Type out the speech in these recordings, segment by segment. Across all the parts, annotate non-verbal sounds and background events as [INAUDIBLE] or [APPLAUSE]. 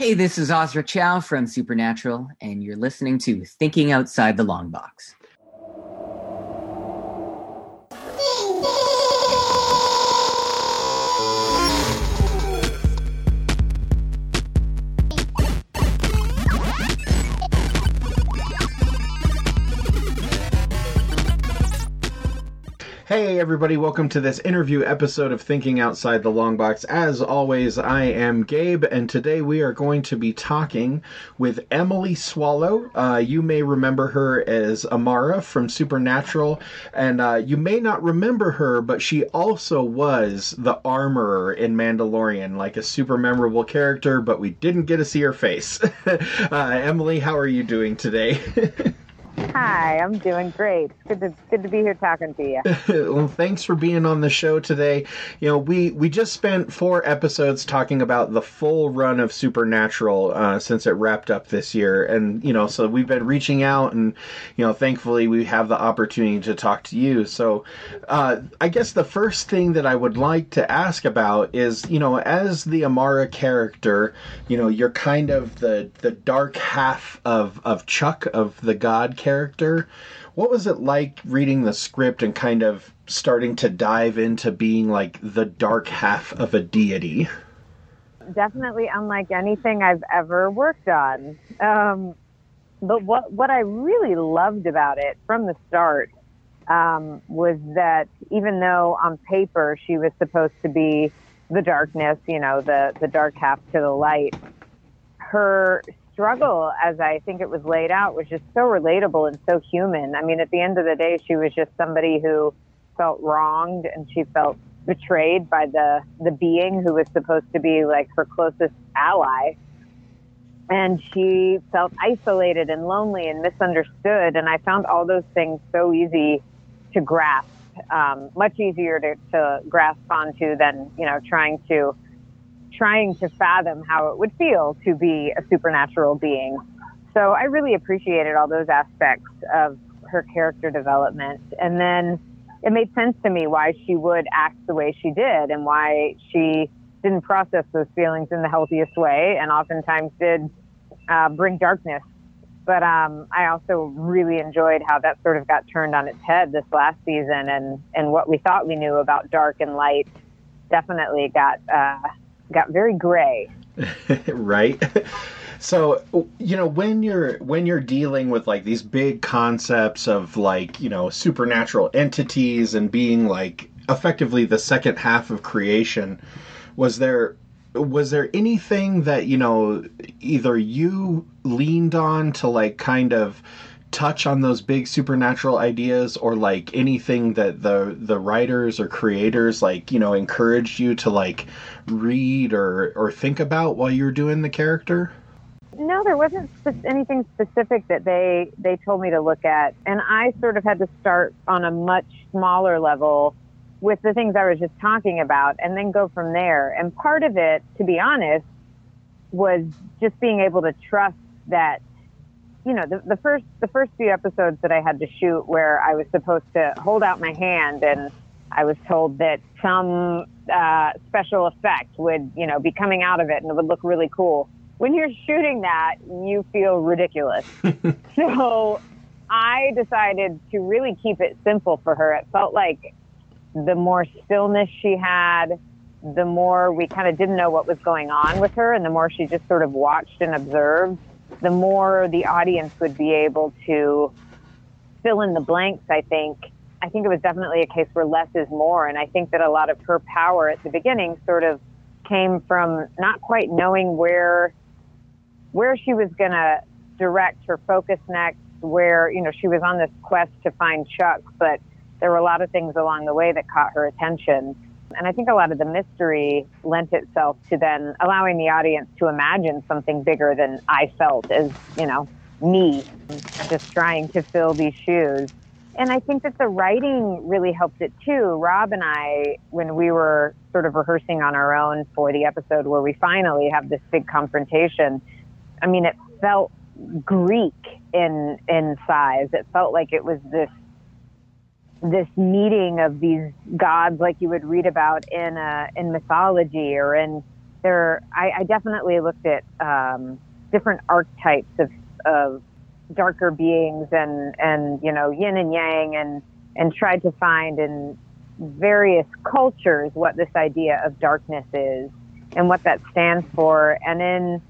Hey, this is Osric Chew from Supernatural, and you're listening to Thinking Outside the Long Box. Hey, everybody, welcome to this interview episode of Thinking Outside the Long Box. As always, I am Gabe, and today we are going to be talking with Emily Swallow. Uh, you may remember her as Amara from Supernatural, and uh, you may not remember her, but she also was the armorer in Mandalorian, like a super memorable character, but we didn't get to see her face. [LAUGHS] uh, Emily, how are you doing today? [LAUGHS] Hi, I'm doing great. Good to good to be here talking to you. [LAUGHS] well, thanks for being on the show today. You know, we we just spent four episodes talking about the full run of Supernatural uh, since it wrapped up this year, and you know, so we've been reaching out, and you know, thankfully we have the opportunity to talk to you. So, uh, I guess the first thing that I would like to ask about is, you know, as the Amara character, you know, you're kind of the the dark half of of Chuck of the God character character. What was it like reading the script and kind of starting to dive into being like the dark half of a deity? Definitely unlike anything I've ever worked on. Um, but what what I really loved about it from the start um, was that even though on paper she was supposed to be the darkness, you know, the the dark half to the light, her struggle, as I think it was laid out, was just so relatable and so human. I mean, at the end of the day, she was just somebody who felt wronged and she felt betrayed by the the being who was supposed to be like her closest ally and she felt isolated and lonely and misunderstood and i found all those things so easy to grasp um, much easier to, to grasp onto than you know trying to trying to fathom how it would feel to be a supernatural being. So I really appreciated all those aspects of her character development. And then it made sense to me why she would act the way she did and why she didn't process those feelings in the healthiest way and oftentimes did uh, bring darkness. But um, I also really enjoyed how that sort of got turned on its head this last season, and, and what we thought we knew about dark and light definitely got uh, got very gray. [LAUGHS] right. So, you know, when you're when you're dealing with like these big concepts of like, you know, supernatural entities and being like effectively the second half of creation, was there was there anything that, you know, either you leaned on to like kind of touch on those big supernatural ideas or like anything that the the writers or creators like you know encouraged you to like read or or think about while you were doing the character? No there wasn't anything specific that they they told me to look at. And i sort of had to start on a much smaller level with the things i was just talking about and then go from there. And part of it to be honest was just being able to trust that you know, the, the first the first few episodes that I had to shoot where I was supposed to hold out my hand and I was told that some uh, special effect would, you know, be coming out of it and it would look really cool. When you're shooting that, you feel ridiculous. [LAUGHS] so I decided to really keep it simple for her. It felt like the more stillness she had, the more we kind of didn't know what was going on with her, and the more she just sort of watched and observed the more the audience would be able to fill in the blanks, I think. I think it was definitely a case where less is more. And I think that a lot of her power at the beginning sort of came from not quite knowing where where she was going to direct her focus next, where, you know, she was on this quest to find Chuck, but there were a lot of things along the way that caught her attention. And I think a lot of the mystery lent itself to then allowing the audience to imagine something bigger than I felt as, you know, me just trying to fill these shoes. And I think that the writing really helped it too. Rob and I, when we were sort of rehearsing on our own for the episode where we finally have this big confrontation, I mean, it felt Greek in in size. It felt like it was this this meeting of these gods like you would read about in uh, in mythology or in there, I, I definitely looked at um, different archetypes of, of darker beings and, and, you know, yin and yang and, and tried to find in various cultures what this idea of darkness is and what that stands for. And in,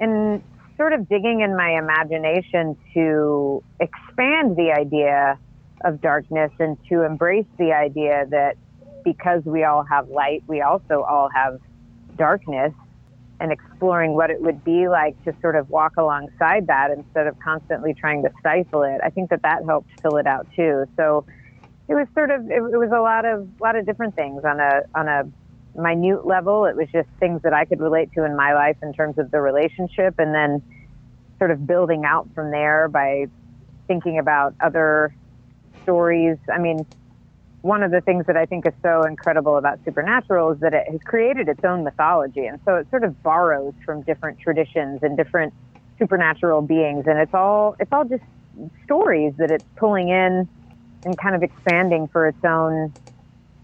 in sort of digging in my imagination to expand the idea of darkness and to embrace the idea that because we all have light, we also all have darkness and exploring what it would be like to sort of walk alongside that instead of constantly trying to stifle it. I think that that helped fill it out too. So it was sort of it, was a lot of a lot of different things on a on a minute level. It was just things that I could relate to in my life in terms of the relationship, and then sort of building out from there by thinking about other stories. I mean, one of the things that I think is so incredible about Supernatural is that it has created its own mythology, and so it sort of borrows from different traditions and different supernatural beings, and it's all it's all just stories that it's pulling in and kind of expanding for its own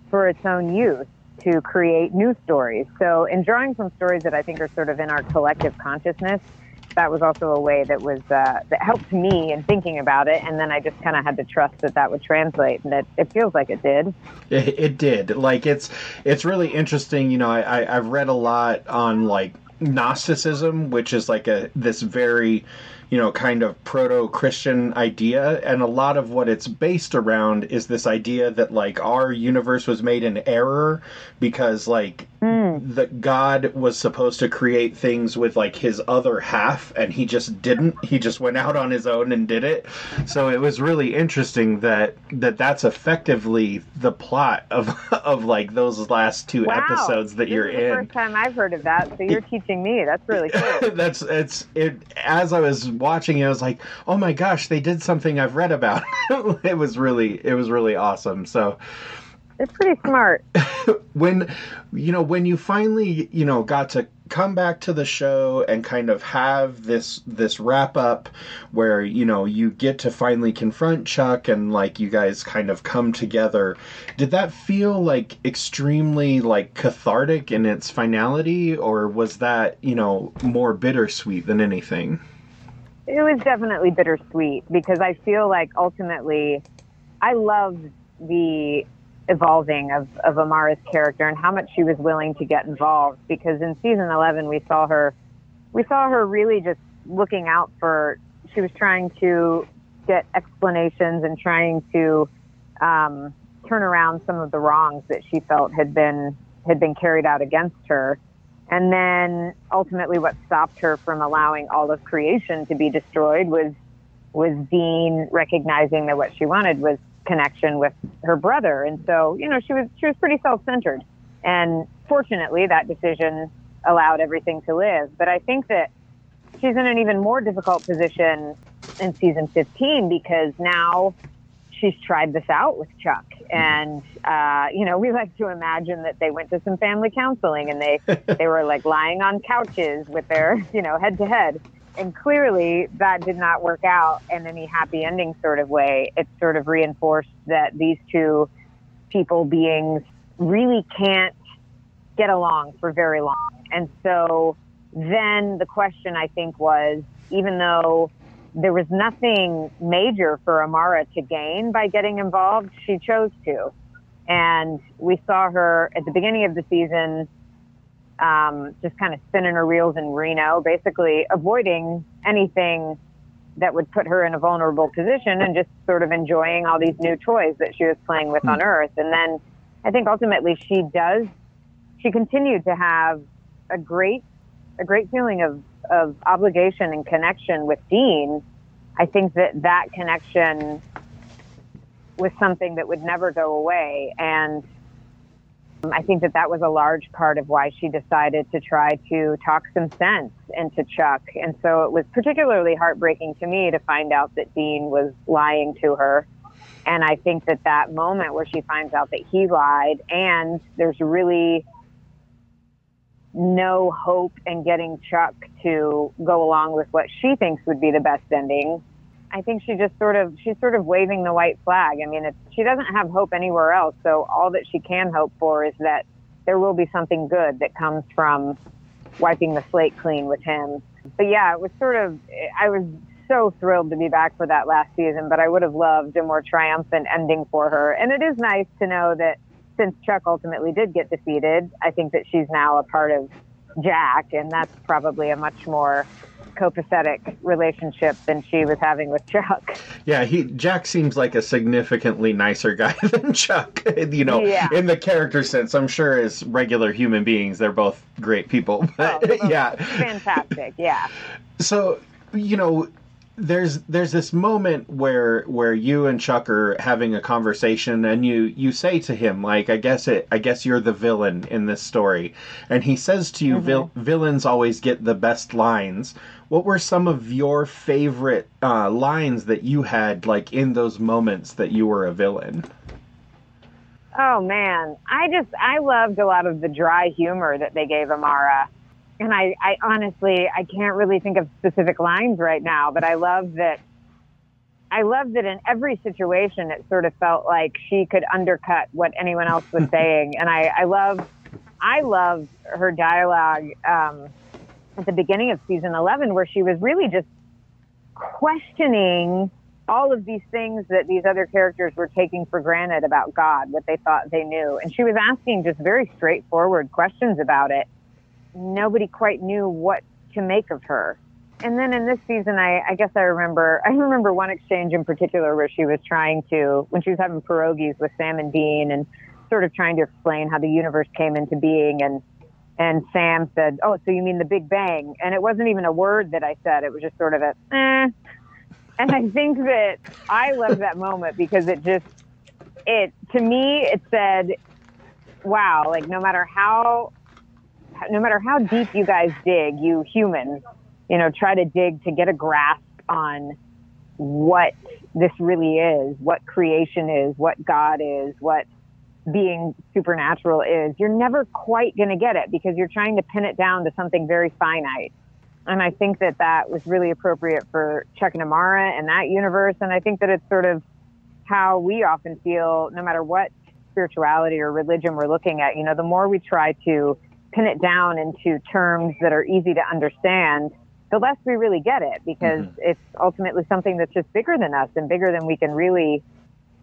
for its own use to create new stories. So in drawing from stories that I think are sort of in our collective consciousness, that was also a way that was uh, that helped me in thinking about it. And then I just kind of had to trust that that would translate, and that it feels like it did. It, it did. Like it's it's really interesting. You know, I, I I've read a lot on like Gnosticism, which is like a this very you know, kind of proto Christian idea. And a lot of what it's based around is this idea that, like, our universe was made in error because, like, mm. that God was supposed to create things with, like, his other half, and he just didn't. He just went out on his own and did it. So it was really interesting that, that that's effectively the plot of, [LAUGHS] of like, those last two wow. episodes that this you're in. the first time I've heard of that. So you're teaching me. That's really [LAUGHS] cool. that's, it's, it, as I was watching it, I was like, oh my gosh, they did something I've read about. [LAUGHS] it was really, it was really awesome. So it's pretty smart. [LAUGHS] when, you know, when you finally, you know, got to come back to the show and kind of have this this wrap up where you know you get to finally confront Chuck and like you guys kind of come together did that feel like extremely like cathartic in its finality or was that you know more bittersweet than anything it was definitely bittersweet because I feel like ultimately I loved the evolving of, of Amara's character and how much she was willing to get involved. Because in season 11 we saw her we saw her really just looking out for she was trying to get explanations and trying to um, turn around some of the wrongs that she felt had been had been carried out against her. And then ultimately what stopped her from allowing all of creation to be destroyed was was Dean recognizing that what she wanted was connection with her brother. And so, you know, she was she was pretty self-centered. And fortunately that decision allowed everything to live. But I think that she's in an even more difficult position in season 15 because now she's tried this out with Chuck. And, uh, you know, we [LAUGHS] like to imagine that they went to some family counseling and they, they were like lying on couches with their, you know, head to head. And clearly that did not work out in any happy ending sort of way. It sort of reinforced that these two people beings really can't get along for very long. And so then the question I think was, even though there was nothing major for Amara to gain by getting involved. She chose to. And we saw her at the beginning of the season um, just kind of spinning her reels in Reno, basically avoiding anything that would put her in a vulnerable position and just sort of enjoying all these new toys that she was playing with mm. on Earth. And then I think ultimately she does, she continued to have a great, a great feeling of of obligation and connection with Dean, I think that that connection was something that would never go away. And Um, I think that that was a large part of why she decided to try to talk some sense into Chuck. And so it was particularly heartbreaking to me to find out that Dean was lying to her. And I think that that moment where she finds out that he lied and there's really no hope in getting Chuck to go along with what she thinks would be the best ending. I think she just sort of she's sort of waving the white flag. I mean, she doesn't have hope anywhere else. So all that she can hope for is that there will be something good that comes from wiping the slate clean with him. But yeah, it was sort of, I was so thrilled to be back for that last season, but I would have loved a more triumphant ending for her. And it is nice to know that since Chuck ultimately did get defeated, I think that she's now a part of Jack, and that's probably a much more copacetic relationship than she was having with Chuck. Yeah, he Jack seems like a significantly nicer guy [LAUGHS] than Chuck. You know, Yeah. in the character sense, I'm sure as regular human beings, they're both great people. [LAUGHS] But Oh, yeah, Fantastic, yeah. so you know there's there's this moment where where you and Chuck are having a conversation and you you say to him like I guess it I guess you're the villain in this story. And he says to you vil- villains always get the best lines. What were some of your favorite uh, lines that you had like in those moments that you were a villain? Oh man, I just I loved a lot of the dry humor that they gave Amara, and I I honestly I can't really think of specific lines right now, but I love that. I love that in every situation it sort of felt like she could undercut what anyone else was [LAUGHS] saying, and I I love I love her dialogue um, at the beginning of season eleven where she was really just questioning all of these things that these other characters were taking for granted about God, what they thought they knew. And she was asking just very straightforward questions about it. Nobody quite knew what to make of her. And then in this season, I, I guess I remember, [LAUGHS] I remember one exchange in particular where she was trying to, when she was having pierogies with Sam and Dean and sort of trying to explain how the universe came into being. And, and Sam said, Oh, so you mean the Big Bang? And it wasn't even a word that I said. It was just sort of a, eh, and I think that I love that moment because it just it to me it said, "Wow! Like no matter how no matter how deep you guys dig, you humans, you know, try to dig to get a grasp on what this really is, what creation is, what God is, what being supernatural is. You're never quite going to get it because you're trying to pin it down to something very finite." And I think that that was really appropriate for Chuck and Amara and that universe. And I think that it's sort of how we often feel, no matter what spirituality or religion we're looking at, you know, the more we try to pin it down into terms that are easy to understand, the less we really get it because it's ultimately something that's just bigger than us and bigger than we can really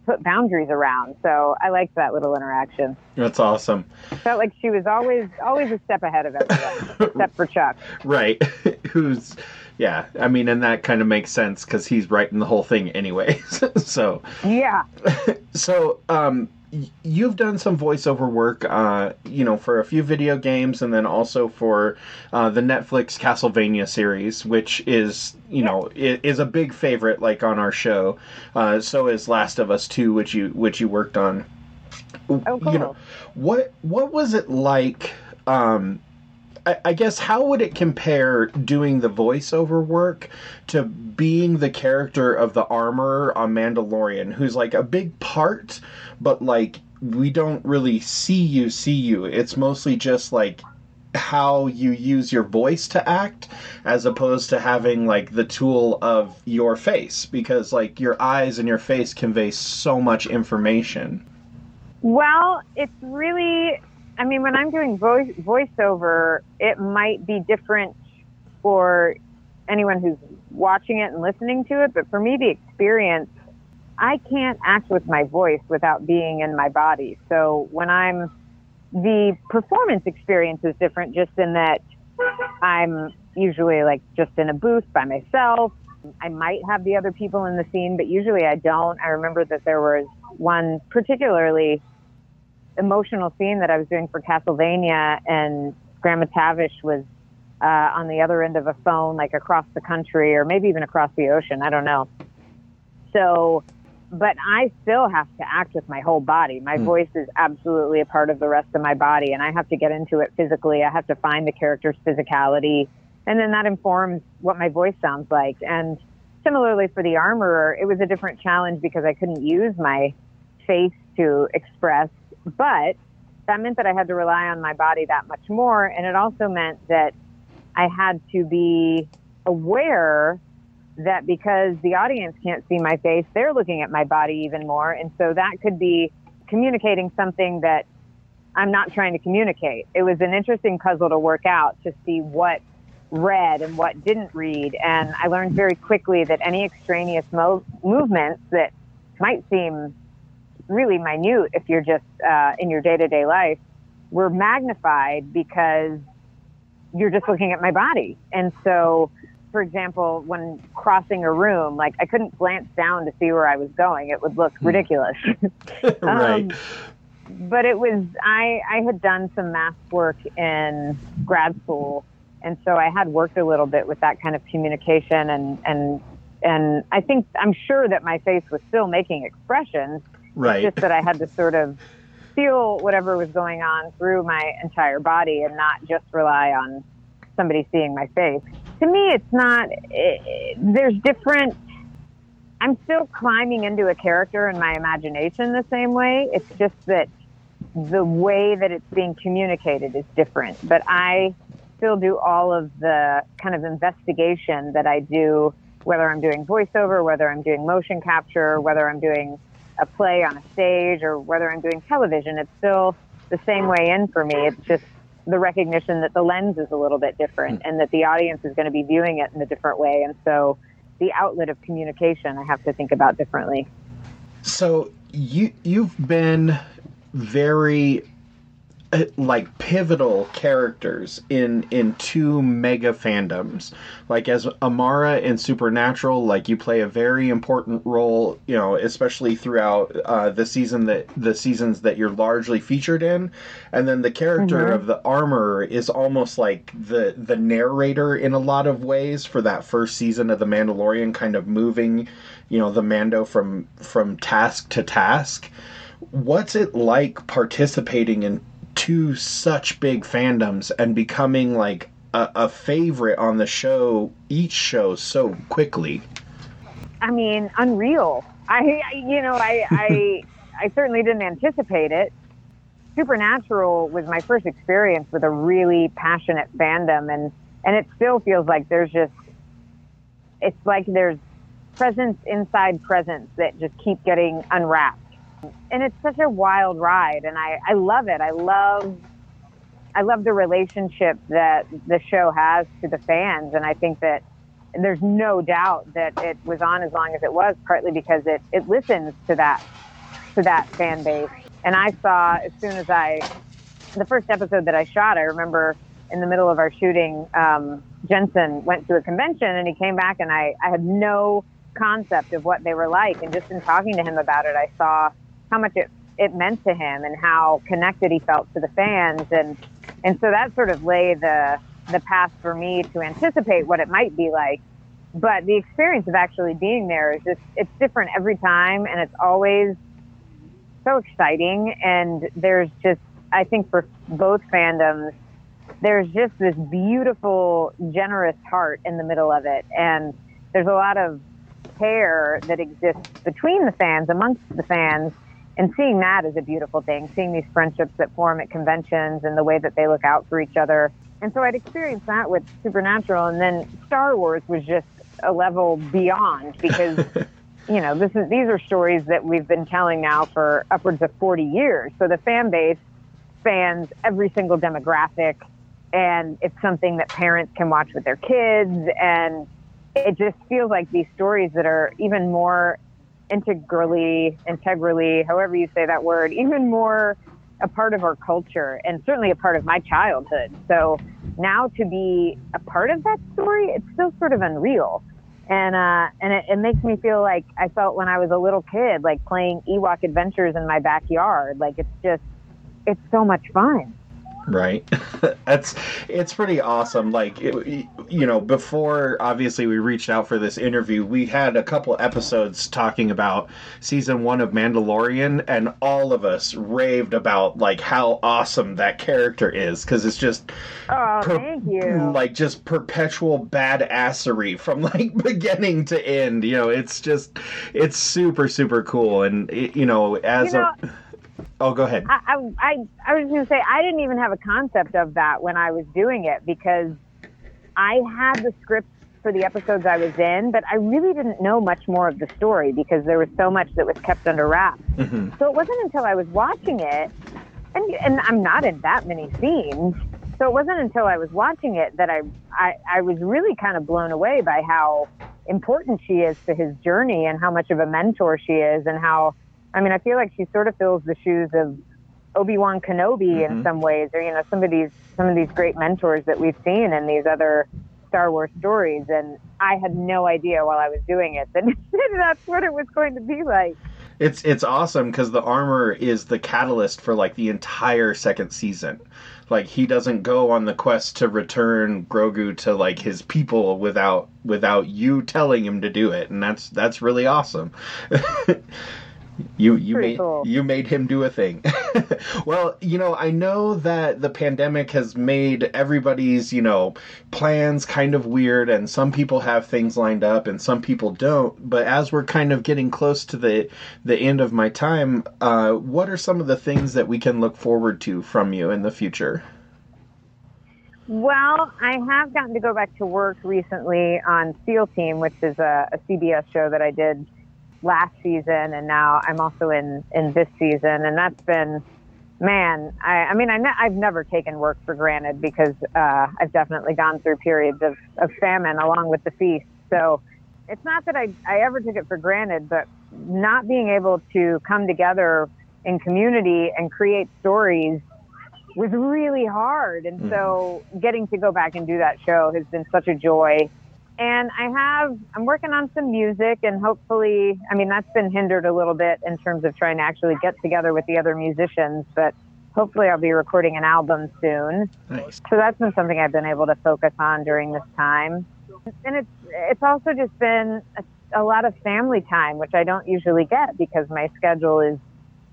put boundaries around. So I liked that little interaction. that's awesome Felt like she was always always a step ahead of everyone, [LAUGHS] except for Chuck. right [LAUGHS] who's yeah i mean and that kind of makes sense because he's writing the whole thing anyway [LAUGHS] so Yeah. so um you've done some voiceover work uh you know for a few video games and then also for uh, the netflix castlevania series which is you know is a big favorite like on our show uh so is last of us 2 which you which you worked on Oh, cool. you know what what was it like um I, guess how would it compare doing the voiceover work to being the character of the armor on Mandalorian, who's like a big part, but like we don't really see you see you. It's mostly just like how you use your voice to act as opposed to having like the tool of your face because like your eyes and your face convey so much information. Well, it's really, I mean, when I'm doing voice voiceover, it might be different for anyone who's watching it and listening to it, but for me, the experience, I can't act with my voice without being in my body. So when I'm, the performance experience is different just in that I'm usually like just in a booth by myself. I might have the other people in the scene, but usually I don't. I remember that there was one particularly emotional scene that I was doing for Castlevania, and Graham McTavish was uh, on the other end of a phone, like across the country or maybe even across the ocean. I don't know. So, but I still have to act with my whole body. My voice is absolutely a part of the rest of my body, and I have to get into it physically. I have to find the character's physicality, and then that informs what my voice sounds like. And similarly for the armorer, it was a different challenge because I couldn't use my face to express, but that meant that I had to rely on my body that much more. And it also meant that I had to be aware that because the audience can't see my face, they're looking at my body even more. And so that could be communicating something that I'm not trying to communicate. It was an interesting puzzle to work out to see what read and what didn't read. And I learned very quickly that any extraneous mo- movements that might seem really minute if you're just uh, in your day to day life were magnified because you're just looking at my body. And so, for example, when crossing a room, like I couldn't glance down to see where I was going. It would look hmm. ridiculous. [LAUGHS] right. Um, but it was, I, I had done some mask work in grad school. And so I had worked a little bit with that kind of communication and, and, and I think, I'm sure that my face was still making expressions. Right. Just that I had to sort of feel whatever was going on through my entire body and not just rely on somebody seeing my face. To me, it's not, it, there's different, I'm still climbing into a character in my imagination the same way. It's just that the way that it's being communicated is different. But I still do all of the kind of investigation that I do, whether I'm doing voiceover, whether I'm doing motion capture, whether I'm doing a play on a stage or whether I'm doing television, it's still the same way in for me. It's just the recognition that the lens is a little bit different hmm. and that the audience is going to be viewing it in a different way. And so the outlet of communication I have to think about differently. So you you've been very like pivotal characters in in two mega fandoms. Like as amara in supernatural like you play a very important role you know especially throughout uh, the season that the seasons that you're largely featured in. And then the character mm-hmm. of the armor is almost like the the narrator in a lot of ways for that first season of the mandalorian kind of moving you know the mando from from task to task. What's it like participating in two such big fandoms and becoming like a, a favorite on the show, each show so quickly. I mean, unreal. I, you know, I, [LAUGHS] I, I certainly didn't anticipate it. Supernatural was my first experience with a really passionate fandom, and and it still feels like there's just, it's like there's presents inside presents that just keep getting unwrapped and it's such a wild ride and I, I love it. I love I love the relationship that the show has to the fans and I think that there's no doubt that it was on as long as it was, partly because it, it listens to that to that fan base. And I saw as soon as I the first episode that I shot, I remember in the middle of our shooting, um, Jensen went to a convention and he came back and I, I had no concept of what they were like. And just in talking to him about it, I saw how much it, it meant to him and how connected he felt to the fans. And, and so that sort of lay the, the path for me to anticipate what it might be like. But the experience of actually being there is just, it's different every time and it's always so exciting. And there's just, I think for both fandoms, there's just this beautiful, generous heart in the middle of it. And there's a lot of care that exists between the fans, amongst the fans, and seeing that is a beautiful thing. Seeing these friendships that form at conventions and the way that they look out for each other. And so I'd experienced that with Supernatural, and then Star Wars was just a level beyond because. [LAUGHS] you know, this is these are stories that we've been telling now for upwards of 40 years. So the fan base spans every single demographic, and it's something that parents can watch with their kids. And it just feels like these stories that are even more integrally, integrally, however you say that word, even more a part of our culture and certainly a part of my childhood. So now to be a part of that story, it's still sort of unreal. And, uh, and it, it makes me feel like I felt when I was a little kid, like playing Ewok adventures in my backyard. Like it's just, it's so much fun right? [LAUGHS] That's it's pretty awesome. Like it, you know before obviously we reached out for this interview we had a couple episodes talking about season one of mandalorian and all of us raved about like how awesome that character is because it's just oh per- thank you. like just perpetual badassery from like [LAUGHS] beginning to end you know? It's just it's super super cool and it, you know as you know, a Oh, go ahead. I, I, I was going to say, I didn't even have a concept of that when I was doing it because I had the script for the episodes I was in, but I really didn't know much more of the story because there was so much that was kept under wraps. Mm-hmm. So it wasn't until I was watching it and and I'm not in that many scenes. So it wasn't until I was watching it that I, I I was really kind of blown away by how important she is to his journey and how much of a mentor she is and how I mean I feel like she sort of fills the shoes of Obi Wan Kenobi mm-hmm. in some ways, or you know some of these some of these great mentors that we've seen in these other Star Wars stories. And I had no idea while I was doing it that [LAUGHS] that's what it was going to be like. It's it's awesome because the armor is the catalyst for like the entire second season. Like he doesn't go on the quest to return Grogu to like his people without without you telling him to do it, and that's that's really awesome. [LAUGHS] you you Pretty made cool. you made him do a thing. [LAUGHS] well, you know, I know that the pandemic has made everybody's, you know, plans kind of weird and some people have things lined up and some people don't, but as we're kind of getting close to the the end of my time, uh, what are some of the things that we can look forward to from you in the future? Well, I have gotten to go back to work recently on SEAL Team, which is a, a CBS show that I did last season, and now I'm also in in this season, and that's been man. I, I mean, I ne- I've never taken work for granted because uh, I've definitely gone through periods of, of famine along with the feast. So it's not that I I ever took it for granted, but not being able to come together in community and create stories was really hard. And mm-hmm. so getting to go back and do that show has been such a joy and I have, I'm working on some music and hopefully, I mean, that's been hindered a little bit in terms of trying to actually get together with the other musicians, but hopefully I'll be recording an album soon. Nice. So that's been something I've been able to focus on during this time. And it's, it's also just been a, a lot of family time, which I don't usually get because my schedule is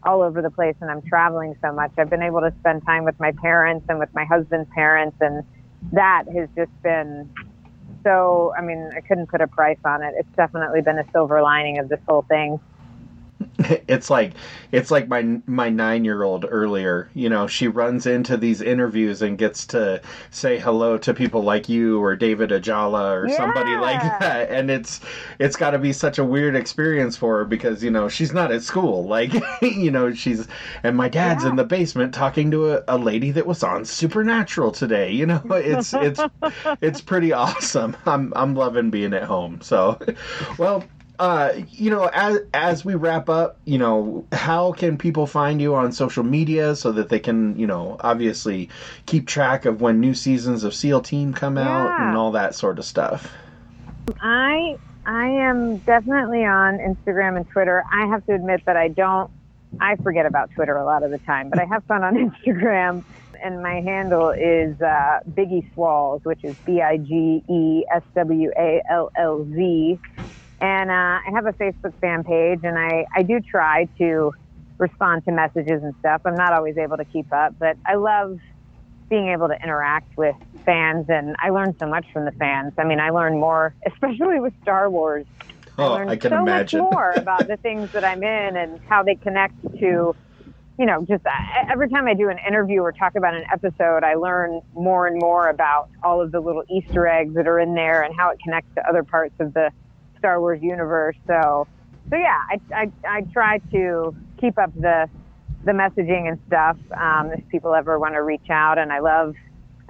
all over the place and I'm traveling so much. I've been able to spend time with my parents and with my husband's parents and that has just been so, I mean, I couldn't put a price on it. It's definitely been a silver lining of this whole thing. [LAUGHS] it's like it's like my my nine year old earlier you know she runs into these interviews and gets to say hello to people like you or david ajala or yeah. somebody like that. And it's it's got to be such a weird experience for her because you know she's not at school. [LAUGHS] Like you know she's and my dad's yeah. in the basement talking to a, a lady that was on supernatural today you know? [LAUGHS] It's it's it's pretty awesome. I'm i'm loving being at home. So well uh, you know, as as we wrap up, you know, how can people find you on social media so that they can, you know, obviously keep track of when new seasons of SEAL Team come yeah. out and all that sort of stuff? I I am definitely on Instagram and Twitter. I have to admit that I don't. I forget about Twitter a lot of the time, but I have fun on [LAUGHS] Instagram. And my handle is uh, Biggie Swalls, which is B I G E S W A L L Z. And uh, I have a Facebook fan page, and I, I do try to respond to messages and stuff. I'm not always able to keep up, but I love being able to interact with fans, and I learn so much from the fans. I mean, I learn more, [LAUGHS] especially with Star Wars. Oh, I, I can so imagine. much more [LAUGHS] about the things that I'm in and how they connect to, you know, just uh, every time I do an interview or talk about an episode, I learn more and more about all of the little Easter eggs that are in there and how it connects to other parts of the Star Wars universe. So, so yeah, I, I, I try to keep up the, the messaging and stuff. Um, if people ever want to reach out and I love,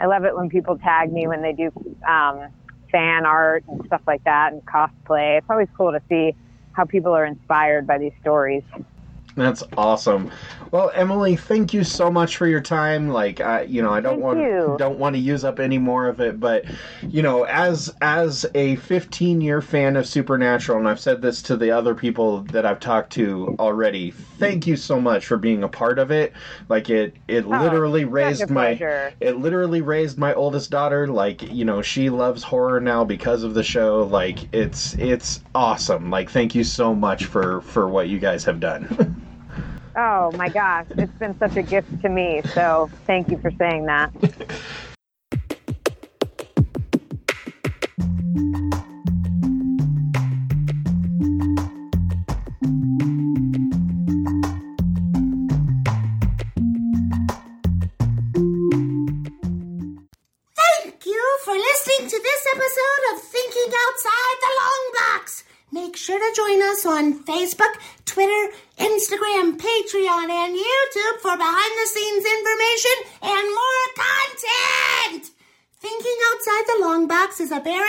I love it when people tag me when they do, um, fan art and stuff like that and cosplay. It's always cool to see how people are inspired by these stories. That's awesome. Well, Emily, thank you so much for your time. Like, I, you know, I don't thank want you. don't want to use up any more of it, but you know, as as a 15 year fan of Supernatural, and I've said this to the other people that I've talked to already. Thank you so much for being a part of it. Like, it it oh, literally raised my it literally raised my oldest daughter. Like, you know, she loves horror now because of the show. Like, it's it's awesome. Like, thank you so much for for what you guys have done. [LAUGHS] Oh my gosh, it's been such a gift to me. So thank you for saying that. [LAUGHS] a. Ah!